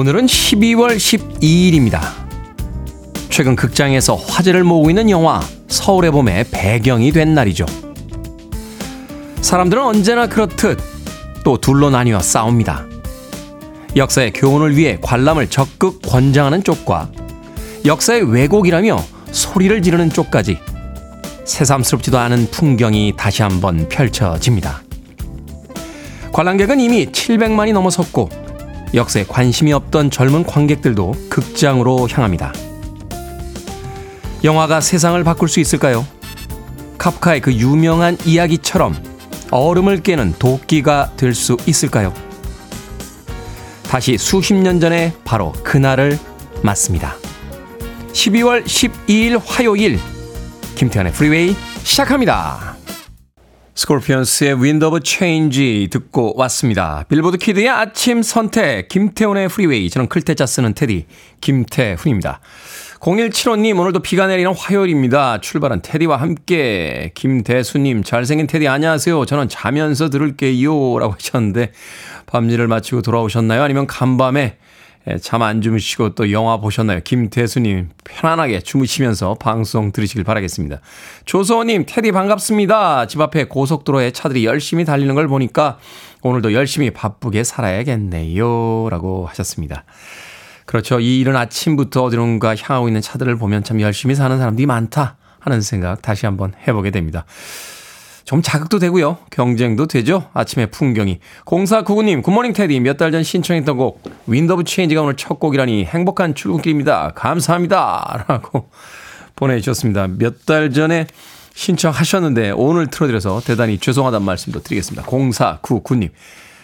오늘은 12월 12일입니다. 최근 극장에서 화제를 모으고 있는 영화 서울의 봄의 배경이 된 날이죠. 사람들은 언제나 그렇듯 또 둘로 나뉘어 싸웁니다. 역사의 교훈을 위해 관람을 적극 권장하는 쪽과 역사의 왜곡이라며 소리를 지르는 쪽까지 새삼스럽지도 않은 풍경이 다시 한번 펼쳐집니다. 관람객은 이미 700만이 넘어섰고 역사에 관심이 없던 젊은 관객들도 극장으로 향합니다. 영화가 세상을 바꿀 수 있을까요? 카프카의 그 유명한 이야기처럼 얼음을 깨는 도끼가 될 수 있을까요? 다시 수십 년 전에 바로 그날을 맞습니다. 12월 12일 화요일 김태현의 프리웨이 시작합니다. 스콜피언스의 Wind of Change 듣고 왔습니다. 빌보드 키드의 아침 선택 김태훈의 프리웨이 저는 클 태 자 쓰는 테디 김태훈입니다. 0175님 오늘도 비가 내리는 화요일입니다. 출발한 테디와 함께 김대수님 잘생긴 테디 안녕하세요. 저는 자면서 들을게요 라고 하셨는데 밤일을 마치고 돌아오셨나요? 아니면 간밤에 예, 잠 안 주무시고 또 영화 보셨나요? 김태수님 편안하게 주무시면서 방송 들으시길 바라겠습니다. 조소호님 테디 반갑습니다. 집 앞에 고속도로에 차들이 열심히 달리는 걸 보니까 오늘도 열심히 바쁘게 살아야겠네요. 라고 하셨습니다. 그렇죠. 이 이른 아침부터 어디론가 향하고 있는 차들을 보면 참 열심히 사는 사람들이 많다 하는 생각 다시 한번 해보게 됩니다. 좀 자극도 되고요. 경쟁도 되죠. 아침의 풍경이. 0499님, Good morning 테디. 몇 달 전 신청했던 곡, Wind of Change가 오늘 첫 곡이라니 행복한 출근길입니다. 감사합니다. 라고 보내주셨습니다. 몇 달 전에 신청하셨는데 오늘 틀어드려서 대단히 죄송하다는 말씀도 드리겠습니다. 0499님.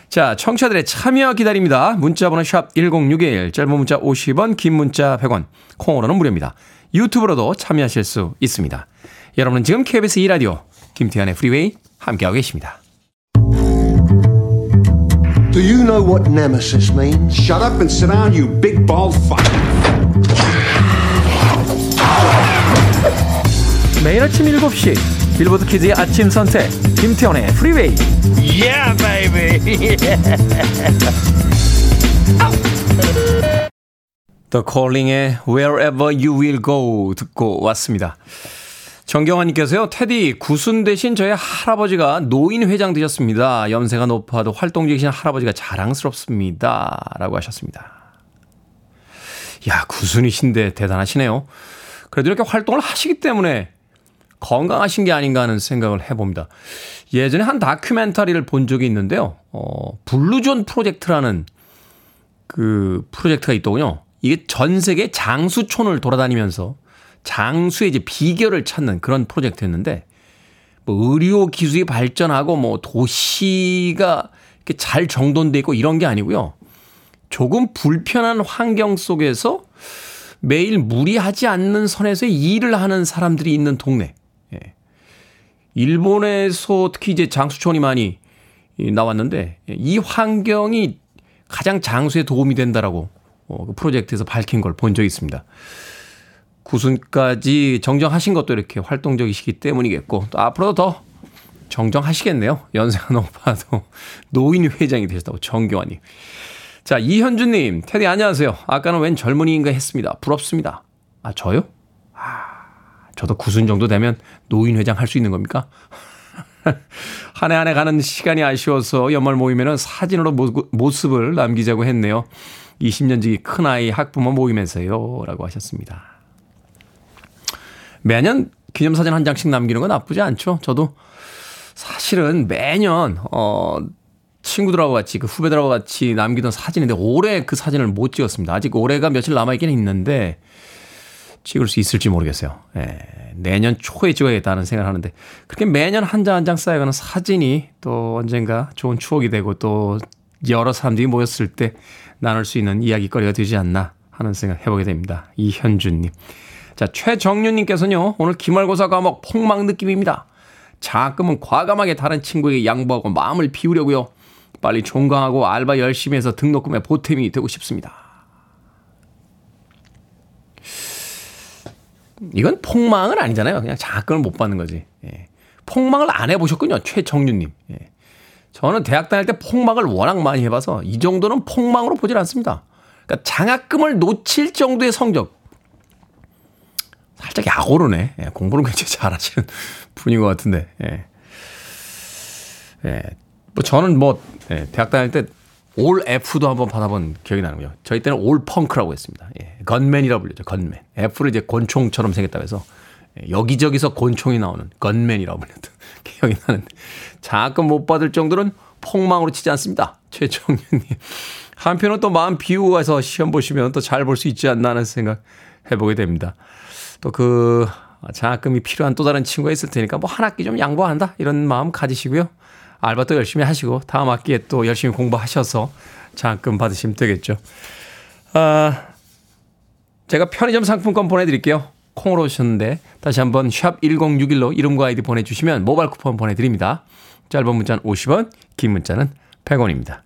자, 청취자들의 참여 기다립니다. 문자번호 샵 1061, 짧은 문자 50원, 긴 문자 100원, 콩으로는 무료입니다. 유튜브로도 참여하실 수 있습니다. 여러분은 지금 KBS 2라디오 김태현의 프리웨이 함께하고 계십니다. Do you know what nemesis means? Shut up and sit down, you big bald fuck. 매일 아침 7시 빌보드 키드의 아침 선택 김태훈의 프리웨이 Yeah, baby. The Calling의 Wherever You Will Go 듣고 왔습니다. 정경환님께서요, 테디, 구순 되신 저희 할아버지가 노인회장 되셨습니다. 연세가 높아도 활동적이신 할아버지가 자랑스럽습니다. 라고 하셨습니다. 야, 구순이신데 대단하시네요. 그래도 이렇게 활동을 하시기 때문에 건강하신 게 아닌가 하는 생각을 해봅니다. 예전에 한 다큐멘터리를 본 적이 있는데요. 어, Blue Zone 프로젝트라는 그 프로젝트가 있더군요. 이게 전 세계 장수촌을 돌아다니면서 장수의 이제 비결을 찾는 그런 프로젝트였는데 뭐 의료 기술이 발전하고 뭐 도시가 이렇게 잘 정돈돼 있고 이런 게 아니고요. 조금 불편한 환경 속에서 매일 무리하지 않는 선에서 일을 하는 사람들이 있는 동네. 예. 일본에서 특히 이제 장수촌이 많이 나왔는데 이 환경이 가장 장수에 도움이 된다라고 어, 그 프로젝트에서 밝힌 걸 본 적이 있습니다. 구순까지 정정하신 것도 이렇게 활동적이시기 때문이겠고 또 앞으로도 더 정정하시겠네요. 연세가 높아도 노인 회장이 되셨다고 정교환님. 자 이현주님 테디 안녕하세요. 아까는 웬 젊은이인가 했습니다. 부럽습니다. 아 저요? 아 저도 구순 정도 되면 노인 회장 할 수 있는 겁니까? 한 해 한 해 가는 시간이 아쉬워서 연말 모임에는 사진으로 모습을 남기자고 했네요. 20년 지기 큰아이 학부모 모임에서요. 라고 하셨습니다. 매년 기념사진 한 장씩 남기는 건 나쁘지 않죠. 저도 사실은 매년, 어, 친구들하고 같이, 그 후배들하고 같이 남기던 사진인데 올해 그 사진을 못 찍었습니다. 아직 올해가 며칠 남아 있긴 있는데 찍을 수 있을지 모르겠어요. 예, 내년 초에 찍어야겠다는 생각을 하는데 그렇게 매년 한 장 한 장 쌓여가는 사진이 또 언젠가 좋은 추억이 되고 또 여러 사람들이 모였을 때 나눌 수 있는 이야기거리가 되지 않나 하는 생각 해보게 됩니다. 이현주님. 자, 최정윤님께서는요, 오늘 기말고사 과목 폭망 느낌입니다. 자금은 과감하게 다른 친구에게 양보하고 마음을 비우려고요. 빨리 종강하고 알바 열심히 해서 등록금에 보탬이 되고 싶습니다. 이건 폭망은 아니잖아요. 그냥 자금을 못 받는 거지. 예. 폭망을 안 해보셨군요. 최정윤님. 예. 저는 대학 다닐 때 폭망을 워낙 많이 해봐서 이 정도는 폭망으로 보질 않습니다. 그러니까 장학금을 놓칠 정도의 성적. 살짝 약오르네. 예, 공부는 굉장히 잘하시는 분인 것 같은데. 예. 예. 뭐 저는 뭐 예, 대학 다닐 때 올 F도 한번 받아본 기억이 나는군요. 저희 때는 올 펑크라고 했습니다. 예. 건맨이라고 불렸죠. 건맨. F를 이제 곤총처럼 생겼다고 해서 예, 여기저기서 곤총이 나오는 건맨이라고 불렸던 기억이 나는데 장학금 못 받을 정도는 폭망으로 치지 않습니다. 최정현님. 한편은 또 마음 비우고 가서 시험 보시면 또 잘 볼 수 있지 않나 하는 생각 해보게 됩니다. 또 그 장학금이 필요한 또 다른 친구가 있을 테니까 뭐 한 학기 좀 양보한다 이런 마음 가지시고요. 알바도 열심히 하시고 다음 학기에 또 열심히 공부하셔서 장학금 받으시면 되겠죠. 아, 제가 편의점 상품권 보내드릴게요. 콩으로 오셨는데 다시 한번 샵 1061로 이름과 아이디 보내주시면 모바일 쿠폰 보내드립니다. 짧은 문자는 50원, 긴 문자는 100원입니다.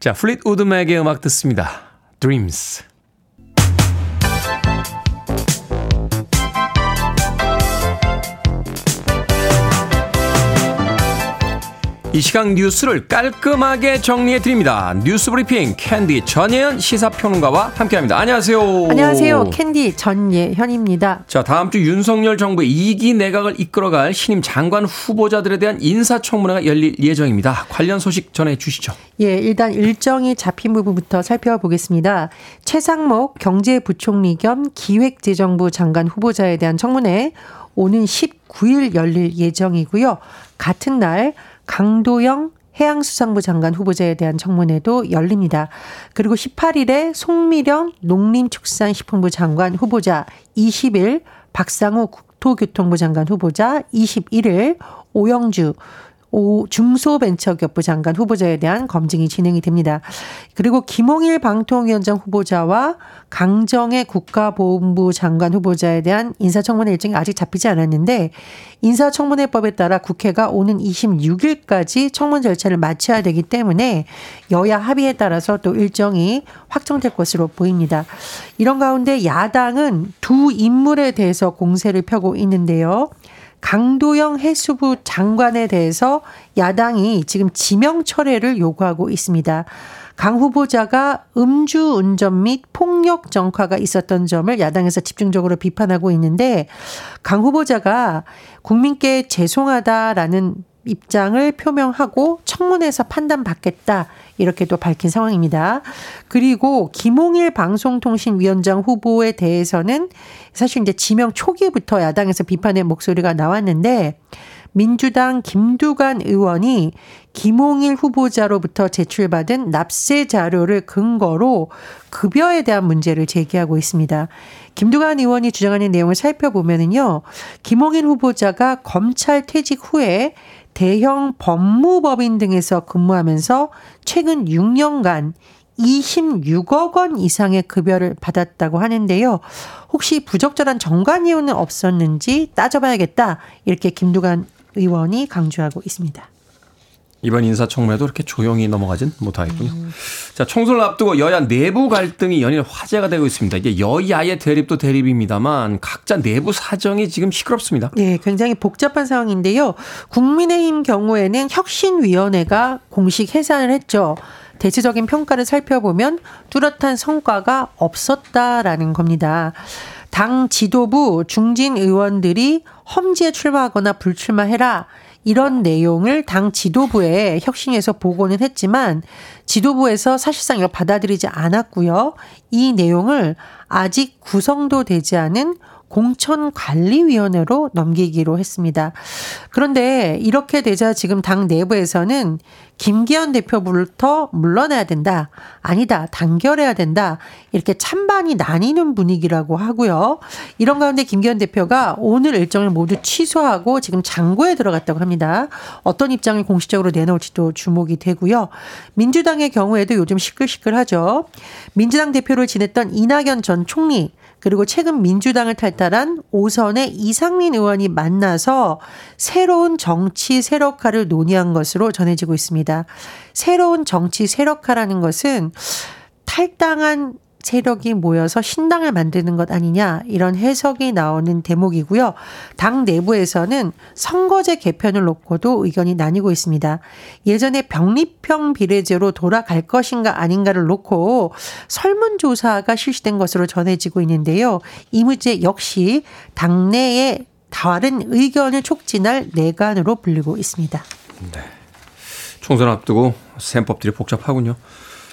자, Fleetwood Mac의 음악 듣습니다. Dreams. 이 시각 뉴스를 깔끔하게 정리해 드립니다. 뉴스 브리핑 캔디 전예현 시사평론가와 함께합니다. 안녕하세요. 안녕하세요. 캔디 전예현입니다. 자, 다음 주 윤석열 정부의 2기 내각을 이끌어갈 신임 장관 후보자들에 대한 인사청문회가 열릴 예정입니다. 관련 소식 전해 주시죠. 예, 일단 일정이 잡힌 부분부터 살펴보겠습니다. 최상목 경제부총리 겸 기획재정부 장관 후보자에 대한 청문회 오는 19일 열릴 예정이고요. 같은 날 강도영 해양수산부 장관 후보자에 대한 청문회도 열립니다. 그리고 18일에 송미령 농림축산식품부 장관 후보자 20일 박상우 국토교통부 장관 후보자 21일 오영주 오 중소벤처기업부 장관 후보자에 대한 검증이 진행이 됩니다. 그리고 김홍일 방통위원장 후보자와 강정의 국가보훈부 장관 후보자에 대한 인사청문회 일정이 아직 잡히지 않았는데 인사청문회법에 따라 국회가 오는 26일까지 청문 절차를 마쳐야 되기 때문에 여야 합의에 따라서 또 일정이 확정될 것으로 보입니다. 이런 가운데 야당은 두 인물에 대해서 공세를 펴고 있는데요. 강도영 해수부 장관에 대해서 야당이 지금 지명 철회를 요구하고 있습니다. 강 후보자가 음주 운전 및 폭력 정화가 있었던 점을 야당에서 집중적으로 비판하고 있는데 강 후보자가 국민께 죄송하다라는 입장을 표명하고 청문회에서 판단받겠다 이렇게 또 밝힌 상황입니다. 그리고 김홍일 방송통신위원장 후보에 대해서는 사실 이제 지명 초기부터 야당에서 비판의 목소리가 나왔는데 민주당 김두관 의원이 김홍일 후보자로부터 제출받은 납세 자료를 근거로 급여에 대한 문제를 제기하고 있습니다. 김두관 의원이 주장하는 내용을 살펴보면은요, 김홍일 후보자가 검찰 퇴직 후에 대형 법무법인 등에서 근무하면서 최근 6년간 26억 원 이상의 급여를 받았다고 하는데요. 혹시 부적절한 정관 이유는 없었는지 따져봐야겠다. 이렇게 김두관 의원이 강조하고 있습니다. 이번 인사청문회도 이렇게 조용히 넘어가진 못하겠군요. 음. 자, 총선을 앞두고 여야 내부 갈등이 연일 화제가 되고 있습니다. 이게 여야의 대립도 대립입니다만 각자 내부 사정이 지금 시끄럽습니다. 네, 굉장히 복잡한 상황인데요. 국민의힘 경우에는 혁신위원회가 공식 해산을 했죠. 대체적인 평가를 살펴보면 뚜렷한 성과가 없었다라는 겁니다. 당 지도부 중진 의원들이 험지에 출마하거나 불출마해라. 이런 내용을 당 지도부에 혁신에서 보고는 했지만 지도부에서 사실상 이걸 받아들이지 않았고요. 이 내용을 아직 구성도 되지 않은 공천관리위원회로 넘기기로 했습니다. 그런데 이렇게 되자 지금 당 내부에서는 김기현 대표부터 물러나야 된다. 아니다. 단결해야 된다. 이렇게 찬반이 나뉘는 분위기라고 하고요. 이런 가운데 김기현 대표가 오늘 일정을 모두 취소하고 지금 장고에 들어갔다고 합니다. 어떤 입장을 공식적으로 내놓을지도 주목이 되고요. 민주당의 경우에도 요즘 시끌시끌하죠. 민주당 대표를 지냈던 이낙연 전 총리 그리고 최근 민주당을 탈탈한 오선의 이상민 의원이 만나서 새로운 정치 세력화를 논의한 것으로 전해지고 있습니다. 새로운 정치 세력화라는 것은 탈당한 세력이 모여서 신당을 만드는 것 아니냐 이런 해석이 나오는 대목이고요. 당 내부에서는 선거제 개편을 놓고도 의견이 나뉘고 있습니다. 예전에 병립형 비례제로 돌아갈 것인가 아닌가를 놓고 설문조사가 실시된 것으로 전해지고 있는데요. 이 문제 역시 당내에 다른 의견을 촉진할 내관으로 불리고 있습니다. 네. 총선 앞두고 셈법들이 복잡하군요.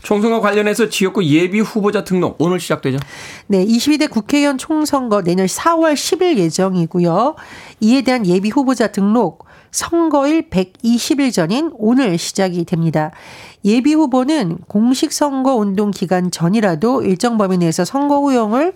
총선과 관련해서 지역구 예비 후보자 등록 오늘 시작되죠? 네, 22대 국회의원 총선거 내년 4월 10일 예정이고요. 이에 대한 예비 후보자 등록 선거일 120일 전인 오늘 시작이 됩니다. 예비 후보는 공식 선거 운동 기간 전이라도 일정 범위 내에서 선거 후용을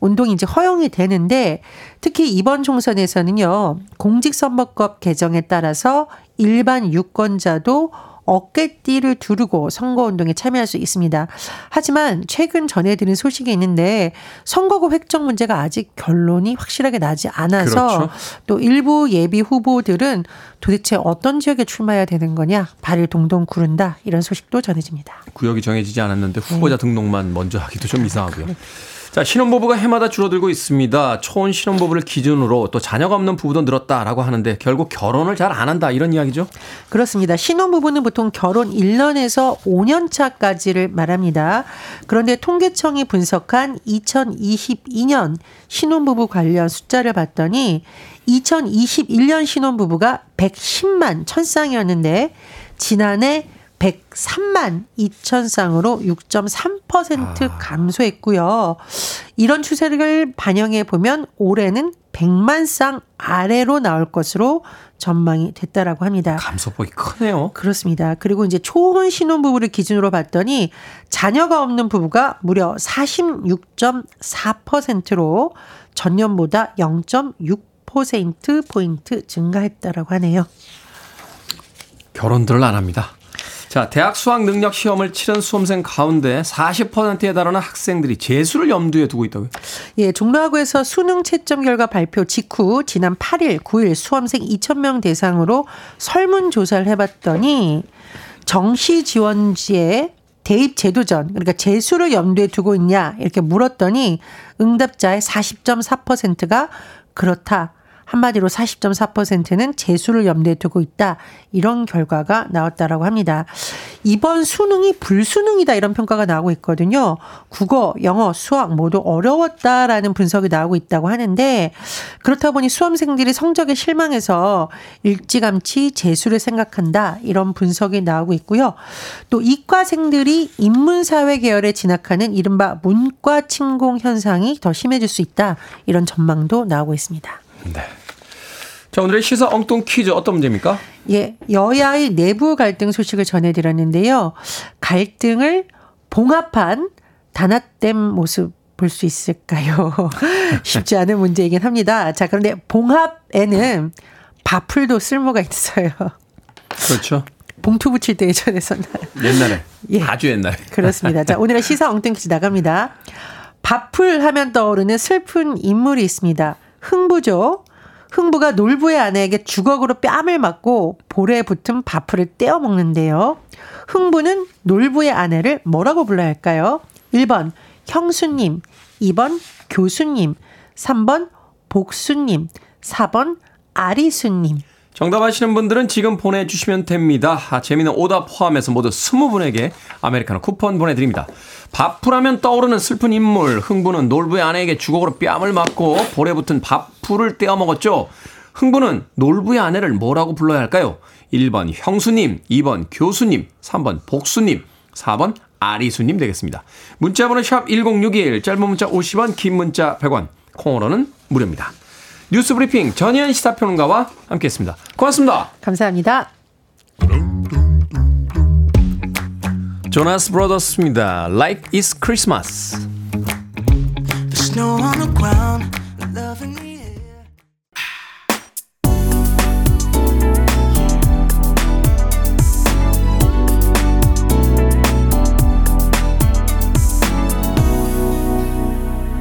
운동이 이제 허용이 되는데 특히 이번 총선에서는요. 공직선거법 개정에 따라서 일반 유권자도 어깨띠를 두르고 선거운동에 참여할 수 있습니다. 하지만 최근 전해드린 소식이 있는데 선거구 획정 문제가 아직 결론이 확실하게 나지 않아서 그렇죠. 또 일부 예비 후보들은 도대체 어떤 지역에 출마해야 되는 거냐 발을 동동 구른다 이런 소식도 전해집니다. 구역이 정해지지 않았는데 후보자 네. 등록만 먼저 하기도 좀 이상하고요. 자, 신혼부부가 해마다 줄어들고 있습니다. 초혼 신혼부부를 기준으로 또 자녀가 없는 부부도 늘었다라고 하는데 결국 결혼을 잘 안 한다 이런 이야기죠? 그렇습니다. 신혼부부는 보통 결혼 1년에서 5년 차까지를 말합니다. 그런데 통계청이 분석한 2022년 신혼부부 관련 숫자를 봤더니 2021년 신혼부부가 110만 천쌍이었는데 지난해 103만 2천 쌍으로 6.3% 아. 감소했고요. 이런 추세를 반영해 보면 올해는 100만 쌍 아래로 나올 것으로 전망이 됐다라고 합니다. 감소폭이 크네요. 그렇습니다. 그리고 이제 초혼 신혼 부부를 기준으로 봤더니 자녀가 없는 부부가 무려 46.4%로 전년보다 0.6% 포인트 증가했다라고 하네요. 결혼들을 안 합니다. 자, 대학 수학 능력 시험을 치른 수험생 가운데 40%에 달하는 학생들이 재수를 염두에 두고 있다고요? 예, 종로학교에서 수능 채점 결과 발표 직후 지난 8일, 9일 수험생 2,000명 대상으로 설문 조사를 해봤더니 정시 지원지에 대입 제도전, 그러니까 재수를 염두에 두고 있냐, 이렇게 물었더니 응답자의 40.4%가 그렇다. 한마디로 40.4%는 재수를 염두에 두고 있다. 이런 결과가 나왔다라고 합니다. 이번 수능이 불수능이다 이런 평가가 나오고 있거든요. 국어, 영어, 수학 모두 어려웠다라는 분석이 나오고 있다고 하는데 그렇다 보니 수험생들이 성적에 실망해서 일찌감치 재수를 생각한다 이런 분석이 나오고 있고요. 또 이과생들이 인문사회 계열에 진학하는 이른바 문과 침공 현상이 더 심해질 수 있다 이런 전망도 나오고 있습니다. 네. 자, 오늘의 시사 엉뚱 퀴즈 어떤 문제입니까? 예, 여야의 내부 갈등 소식을 전해드렸는데요. 갈등을 봉합한 단합된 모습 볼 수 있을까요? 쉽지 않은 문제이긴 합니다. 자, 그런데 봉합에는 바풀도 쓸모가 있어요. 그렇죠. 봉투 붙일 때 예전에서 옛날에 예. 아주 옛날에 그렇습니다. 자 오늘의 시사 엉뚱 퀴즈 나갑니다. 바풀 하면 떠오르는 슬픈 인물이 있습니다. 흥부죠. 흥부가 놀부의 아내에게 주걱으로 뺨을 맞고 볼에 붙은 밥풀을 떼어 먹는데요. 흥부는 놀부의 아내를 뭐라고 불러야 할까요? 1번 형수님, 2번 교수님, 3번 복수님, 4번 아리수님. 정답 아시는 분들은 지금 보내주시면 됩니다. 아, 재미는 오답 포함해서 모두 20분에게 아메리카노 쿠폰 보내드립니다. 밥풀하면 떠오르는 슬픈 인물, 흥부는 놀부의 아내에게 주걱으로 뺨을 맞고 볼에 붙은 밥풀을 떼어 먹었죠. 흥부는 놀부의 아내를 뭐라고 불러야 할까요? 1번 형수님, 2번 교수님, 3번 복수님, 4번 아리수님 되겠습니다. 문자번호 샵 1061, 짧은 문자 50원, 긴 문자 100원, 콩으로는 무료입니다. 뉴스 브리핑 전현 시사평론가와 함께했습니다. 고맙습니다. 감사합니다. 조나스 브로더스입니다. Like is Christmas.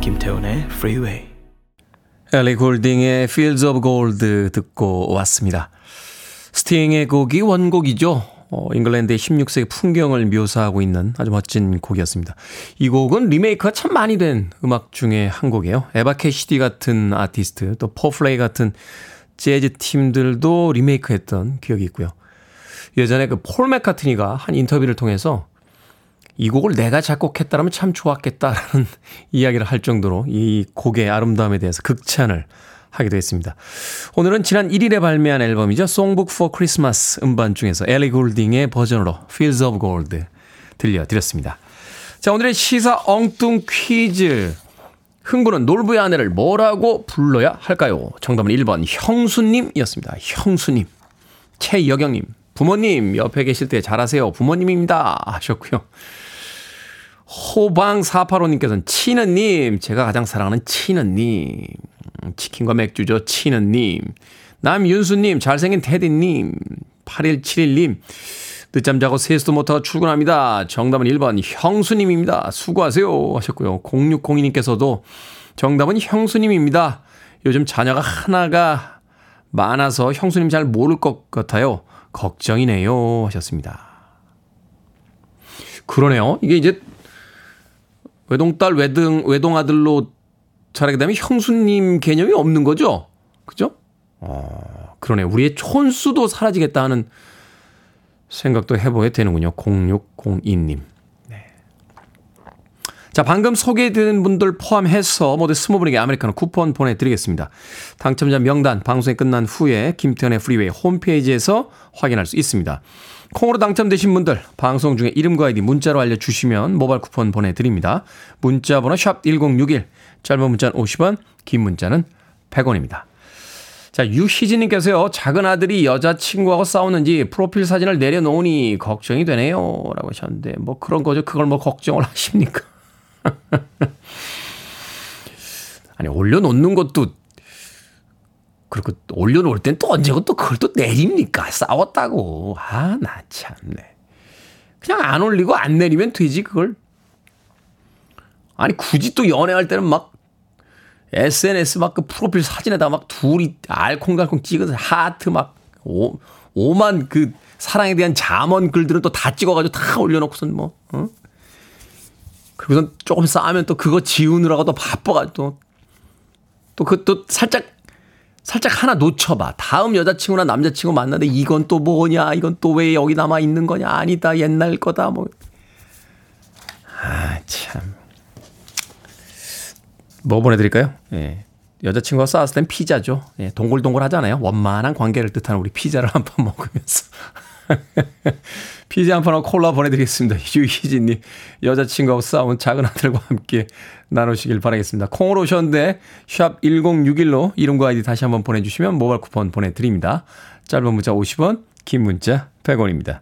김태훈의 Freeway. 엘리 골딩의 Fields of Gold 듣고 왔습니다. 스팅의 곡이 원곡이죠. 어, 잉글랜드의 16세기 풍경을 묘사하고 있는 아주 멋진 곡이었습니다. 이 곡은 리메이크가 참 많이 된 음악 중에 한 곡이에요. 에바 캐시디 같은 아티스트, 또 포플레이 같은 재즈 팀들도 리메이크 했던 기억이 있고요. 예전에 그 폴 맥카트니가 한 인터뷰를 통해서 이 곡을 내가 작곡했다면 참 좋았겠다라는 이야기를 할 정도로 이 곡의 아름다움에 대해서 극찬을 하기도 했습니다. 오늘은 지난 1일에 발매한 앨범이죠. Songbook for Christmas 음반 중에서 엘리 골딩의 버전으로 Fields of Gold 들려드렸습니다. 자, 오늘의 시사 엉뚱 퀴즈. 흥부는 놀부의 아내를 뭐라고 불러야 할까요? 정답은 1번 형수님이었습니다. 형수님. 최여경님. 부모님 옆에 계실 때 잘하세요. 부모님입니다. 하셨고요. 호방485님께서는 치느님. 제가 가장 사랑하는 치느님. 치킨과 맥주죠. 치느님. 남윤수님. 잘생긴 테디님. 8171님. 늦잠 자고 세수도 못하고 출근합니다. 정답은 1번 형수님입니다. 수고하세요. 하셨고요. 0602님께서도 정답은 형수님입니다. 요즘 자녀가 하나가 많아서 형수님 잘 모를 것 같아요. 걱정이네요. 하셨습니다. 그러네요. 이게 이제 외동딸, 외동, 외동아들로 자라게 되면 형수님 개념이 없는 거죠? 그죠? 어, 그러네. 우리의 촌수도 사라지겠다 하는 생각도 해보게 되는군요. 0602님. 네. 자, 방금 소개해드린 분들 포함해서 모두 스무 분에게 아메리카노 쿠폰 보내드리겠습니다. 당첨자 명단 방송이 끝난 후에 김태훈의 프리웨이 홈페이지에서 확인할 수 있습니다. 콩으로 당첨되신 분들 방송 중에 이름과 아이디 문자로 알려주시면 모바일 쿠폰 보내드립니다. 문자 번호 샵 1061 짧은 문자는 50원 긴 문자는 100원입니다. 자, 유희진님께서요, 작은 아들이 여자친구하고 싸우는지 프로필 사진을 내려놓으니 걱정이 되네요. 라고 하셨는데, 뭐 그런 거죠. 그걸 뭐 걱정을 하십니까? 아니, 올려놓는 것도, 그리고 올려놓을 땐 또 언제고 또 그걸 또 내립니까? 싸웠다고. 아, 나 참네. 그냥 안 올리고 안 내리면 되지, 그걸. 아니, 굳이 또 연애할 때는 막 SNS 막 그 프로필 사진에다 막 둘이 알콩달콩 찍어서 하트 막 오, 오만 그 사랑에 대한 잠언 글들은 또 다 찍어가지고 다 올려놓고선 뭐, 어? 그리고선 조금 싸우면 또 그거 지우느라고 또 바빠가지고 또, 또 그, 또 살짝, 살짝 하나 놓쳐봐. 다음 여자친구나 남자친구 만나는데 이건 또 뭐냐, 이건 또 왜 여기 남아 있는 거냐, 아니다, 옛날 거다, 뭐. 아, 참. 뭐 보내드릴까요? 예. 여자친구가 싸웠을 땐 피자죠. 예, 동글동글 하잖아요. 원만한 관계를 뜻하는 우리 피자를 한 판 먹으면서. 피자 한 판하고 콜라 보내드리겠습니다. 유희진님, 여자친구하고 싸운 작은 아들과 함께 나누시길 바라겠습니다. 콩으로 오셨는데, 샵 1061로 이름과 아이디 다시 한번 보내주시면 모바일 쿠폰 보내드립니다. 짧은 문자 50원, 긴 문자 100원입니다.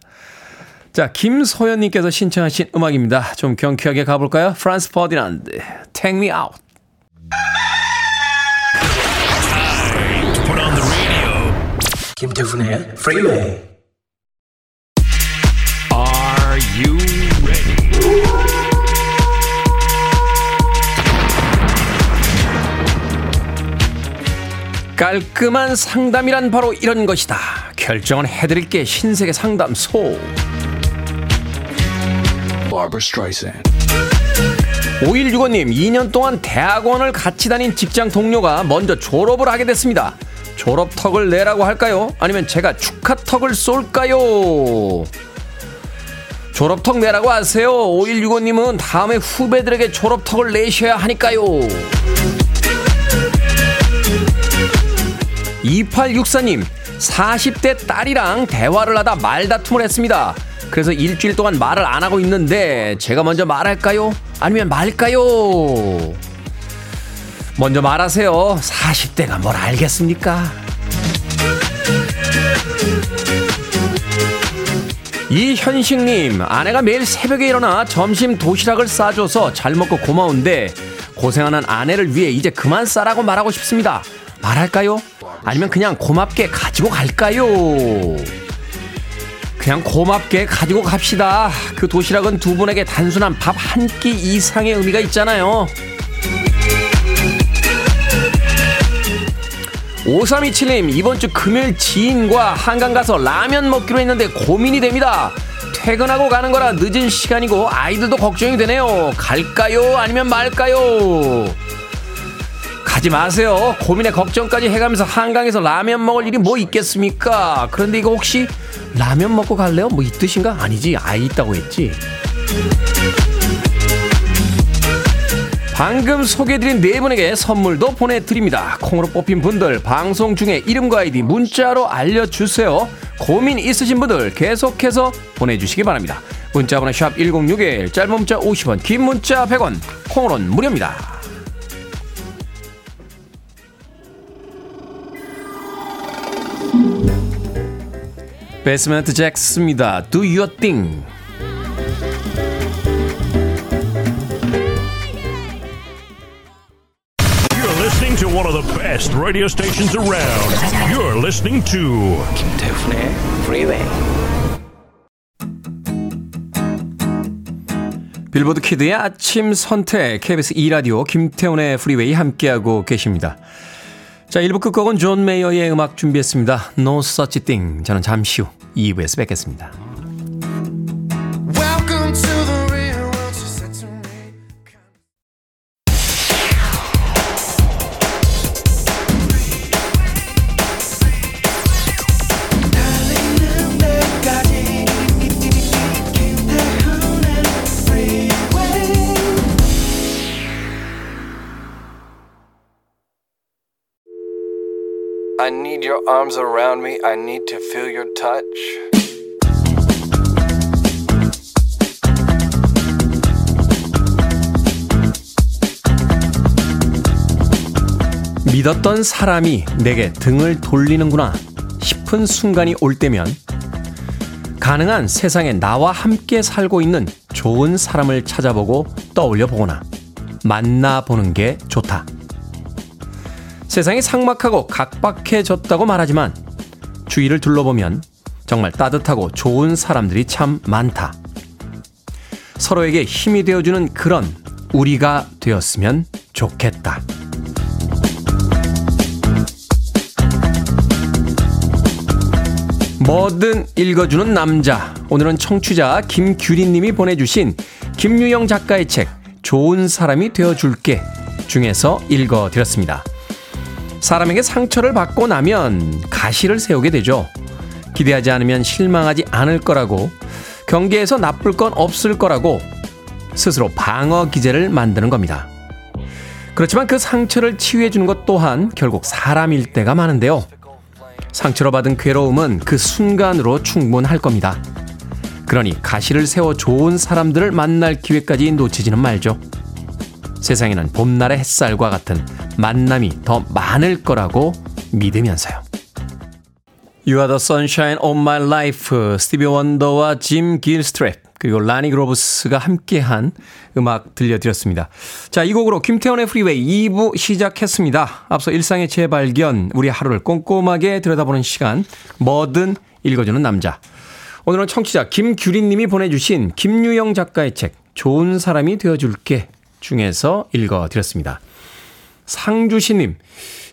자, 김소연님께서 신청하신 음악입니다. 좀 경쾌하게 가볼까요? 프란츠 퍼디난드, Take Me Out. 김태훈의 프리웨이 깔끔한 상담이란 바로 이런 것이다. 결정은 해드릴게 신세계 상담소. Barbara Streisand 5165님, 2년 동안 대학원을 같이 다닌 직장 동료가 먼저 졸업을 하게 됐습니다. 졸업턱을 내라고 할까요? 아니면 제가 축하턱을 쏠까요? 졸업턱 내라고 하세요. 5165님은 다음에 후배들에게 졸업턱을 내셔야 하니까요. 2864님, 40대 딸이랑 대화를 하다 말다툼을 했습니다. 그래서 일주일 동안 말을 안 하고 있는데 제가 먼저 말할까요? 아니면 말까요? 먼저 말하세요. 40대가 뭘 알겠습니까? 이현식님, 아내가 매일 새벽에 일어나 점심 도시락을 싸줘서 잘 먹고 고마운데 고생하는 아내를 위해 이제 그만 싸라고 말하고 싶습니다. 말할까요? 아니면 그냥 고맙게 가지고 갈까요? 그냥 고맙게 가지고 갑시다. 그 도시락은 두 분에게 단순한 밥 한 끼 이상의 의미가 있잖아요. 5327님, 이번 주 금요일 지인과 한강 가서 라면 먹기로 했는데 고민이 됩니다. 퇴근하고 가는 거라 늦은 시간이고 아이들도 걱정이 되네요. 갈까요? 아니면 말까요? 가지 마세요. 고민에 걱정까지 해가면서 한강에서 라면 먹을 일이 뭐 있겠습니까? 그런데 이거 혹시 라면 먹고 갈래요? 뭐 이 뜻인가? 아니지. 아이 있다고 했지. 방금 소개해드린 네 분에게 선물도 보내드립니다. 콩으로 뽑힌 분들 방송 중에 이름과 아이디 문자로 알려주세요. 고민 있으신 분들 계속해서 보내주시기 바랍니다. 문자번호 샵 1061, 짧은 문자 50원, 긴 문자 100원, 콩으로는 무료입니다. 베스멘트 잭스입니다. Do your thing. The best radio stations around. You're listening to 김태훈의 Freeway. 빌보드 키드의 아침 선택 KBS 2 라디오 김태훈의 프리웨이 함께하고 계십니다. 자, 1부 끝곡은 존 메이어의 음악 준비했습니다. No Such Thing. 저는 잠시 후 2부에서 뵙겠습니다. I need your arms around me. I need to feel your touch. 믿었던 사람이 내게 등을 돌리는구나 싶은 순간이 올 때면 가능한 세상에 나와 함께 살고 있는 좋은 사람을 찾아보고 떠올려 보거나 만나보는 게 좋다. 세상이 삭막하고 각박해졌다고 말하지만 주위를 둘러보면 정말 따뜻하고 좋은 사람들이 참 많다. 서로에게 힘이 되어주는 그런 우리가 되었으면 좋겠다. 뭐든 읽어주는 남자. 오늘은 청취자 김규리님이 보내주신 김유영 작가의 책 좋은 사람이 되어줄게 중에서 읽어드렸습니다. 사람에게 상처를 받고 나면 가시를 세우게 되죠. 기대하지 않으면 실망하지 않을 거라고 경계에서 나쁠 건 없을 거라고 스스로 방어 기제를 만드는 겁니다. 그렇지만 그 상처를 치유해 주는 것 또한 결국 사람일 때가 많은데요. 상처로 받은 괴로움은 그 순간으로 충분할 겁니다. 그러니 가시를 세워 좋은 사람들을 만날 기회까지 놓치지는 말죠. 세상에는 봄날의 햇살과 같은 만남이 더 많을 거라고 믿으면서요. You are the sunshine of my life. 스티비 원더와 짐 길스트랩 그리고 라니 그로브스가 함께한 음악 들려드렸습니다. 자, 이 곡으로 김태훈의 프리웨이 2부 시작했습니다. 앞서 일상의 재발견, 우리 하루를 꼼꼼하게 들여다보는 시간, 뭐든 읽어주는 남자. 오늘은 청취자 김규린 님이 보내주신 김유영 작가의 책, 좋은 사람이 되어줄게 중에서 읽어드렸습니다. 상주시님,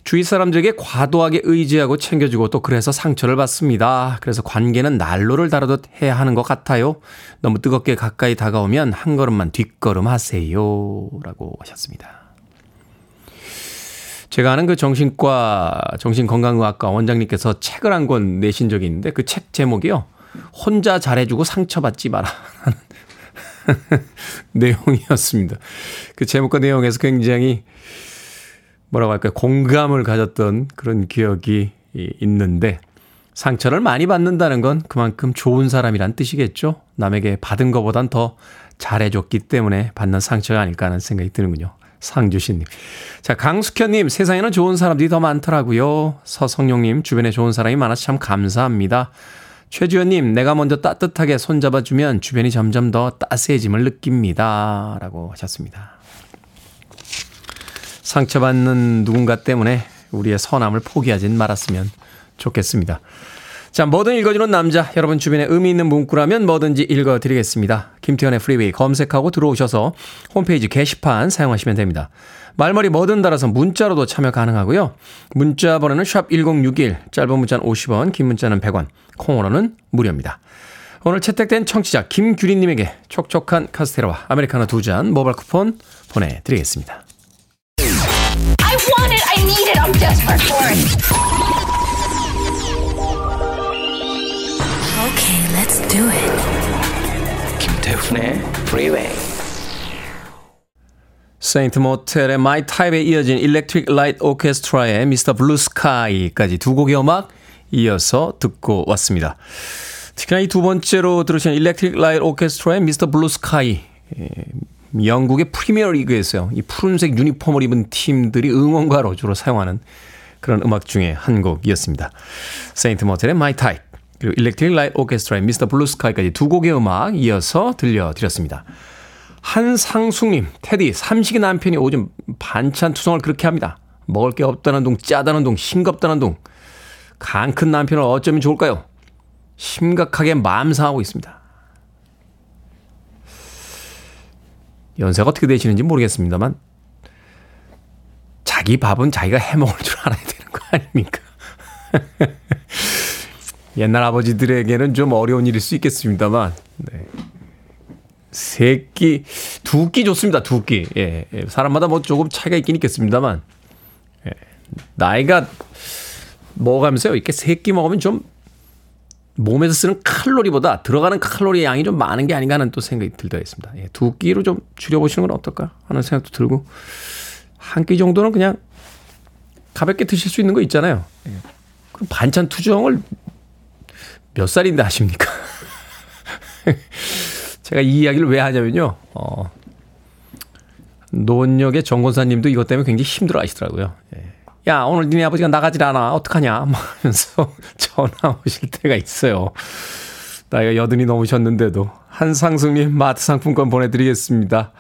주위 사람들에게 과도하게 의지하고 챙겨주고 또 그래서 상처를 받습니다. 그래서 관계는 난로를 다루듯 해야 하는 것 같아요. 너무 뜨겁게 가까이 다가오면 한 걸음만 뒷걸음 하세요. 라고 하셨습니다. 제가 아는 그 정신과, 정신건강의학과 원장님께서 책을 한 권 내신 적이 있는데 그 책 제목이요. 혼자 잘해주고 상처받지 마라. 내용이었습니다. 그 제목과 내용에서 굉장히 뭐라고 할까요? 공감을 가졌던 그런 기억이 있는데 상처를 많이 받는다는 건 그만큼 좋은 사람이란 뜻이겠죠? 남에게 받은 것보단 더 잘해줬기 때문에 받는 상처가 아닐까 하는 생각이 드는군요. 상주신님. 자, 강숙현님, 세상에는 좋은 사람들이 더 많더라고요. 서성용님, 주변에 좋은 사람이 많아서 참 감사합니다. 최주연님, 내가 먼저 따뜻하게 손잡아주면 주변이 점점 더 따스해짐을 느낍니다. 라고 하셨습니다. 상처받는 누군가 때문에 우리의 선함을 포기하진 말았으면 좋겠습니다. 자, 뭐든 읽어주는 남자. 여러분 주변에 의미 있는 문구라면 뭐든지 읽어드리겠습니다. 김태현의 프리웨이 검색하고 들어오셔서 홈페이지 게시판 사용하시면 됩니다. 말머리 뭐든 달아서 문자로도 참여 가능하고요. 문자 번호는 샵 1061, 짧은 문자는 50원, 긴 문자는 100원, 콩으로는 무료입니다. 오늘 채택된 청취자 김규리님에게 촉촉한 카스테라와 아메리카노 두 잔 모바일 쿠폰 보내드리겠습니다. I want it. I need it. I'm desperate for it. Okay, let's do it. 김태훈의 Freeway. 세인트 모텔의 My Type에 이어진 Electric Light Orchestra의 Mr. Blue Sky까지 두 곡의 음악 이어서 듣고 왔습니다. 특히나 이 두 번째로 들으신 Electric Light Orchestra의 Mr. Blue Sky 예, 영국의 프리미어 리그에서요. 이 푸른색 유니폼을 입은 팀들이 응원가로 주로 사용하는 그런 음악 중에 한 곡이었습니다. 세인트 모텔의 My Type 그리고 Electric Light Orchestra의 Mr. Blue Sky까지 두 곡의 음악 이어서 들려드렸습니다. 한상숙님, 테디, 삼식이 남편이 요즘 반찬 투성을 그렇게 합니다. 먹을 게 없다는 둥, 짜다는 둥, 싱겁다는 둥. 간 큰 남편을 어쩌면 좋을까요? 심각하게 마음 상하고 있습니다. 연세가 어떻게 되시는지 모르겠습니다만, 자기 밥은 자기가 해 먹을 줄 알아야 되는 거 아닙니까? 옛날 아버지들에게는 좀 어려운 일일 수 있겠습니다만, 네. 세 끼, 두 끼 좋습니다. 두 끼. 예, 예. 사람마다 뭐 조금 차이가 있긴 있겠습니다만, 예. 나이가 먹어가면서요. 이렇게 세 끼 먹으면 좀 몸에서 쓰는 칼로리보다 들어가는 칼로리 양이 좀 많은 게 아닌가 하는 또 생각이 들다 있습니다. 예, 두 끼로 좀 줄여보시는 건 어떨까 하는 생각도 들고, 한 끼 정도는 그냥 가볍게 드실 수 있는 거 있잖아요. 예. 그럼 반찬 투정을 몇 살인데 하십니까? 제가 이 이야기를 왜 하냐면요. 어, 노원역의 정권사님도 이것 때문에 굉장히 힘들어 하시더라고요. 예. 야, 오늘 니네 아버지가 나가질 않아. 어떡하냐? 막 하면서 전화 오실 때가 있어요. 나이가 여든이 넘으셨는데도. 한상승님 마트 상품권 보내드리겠습니다.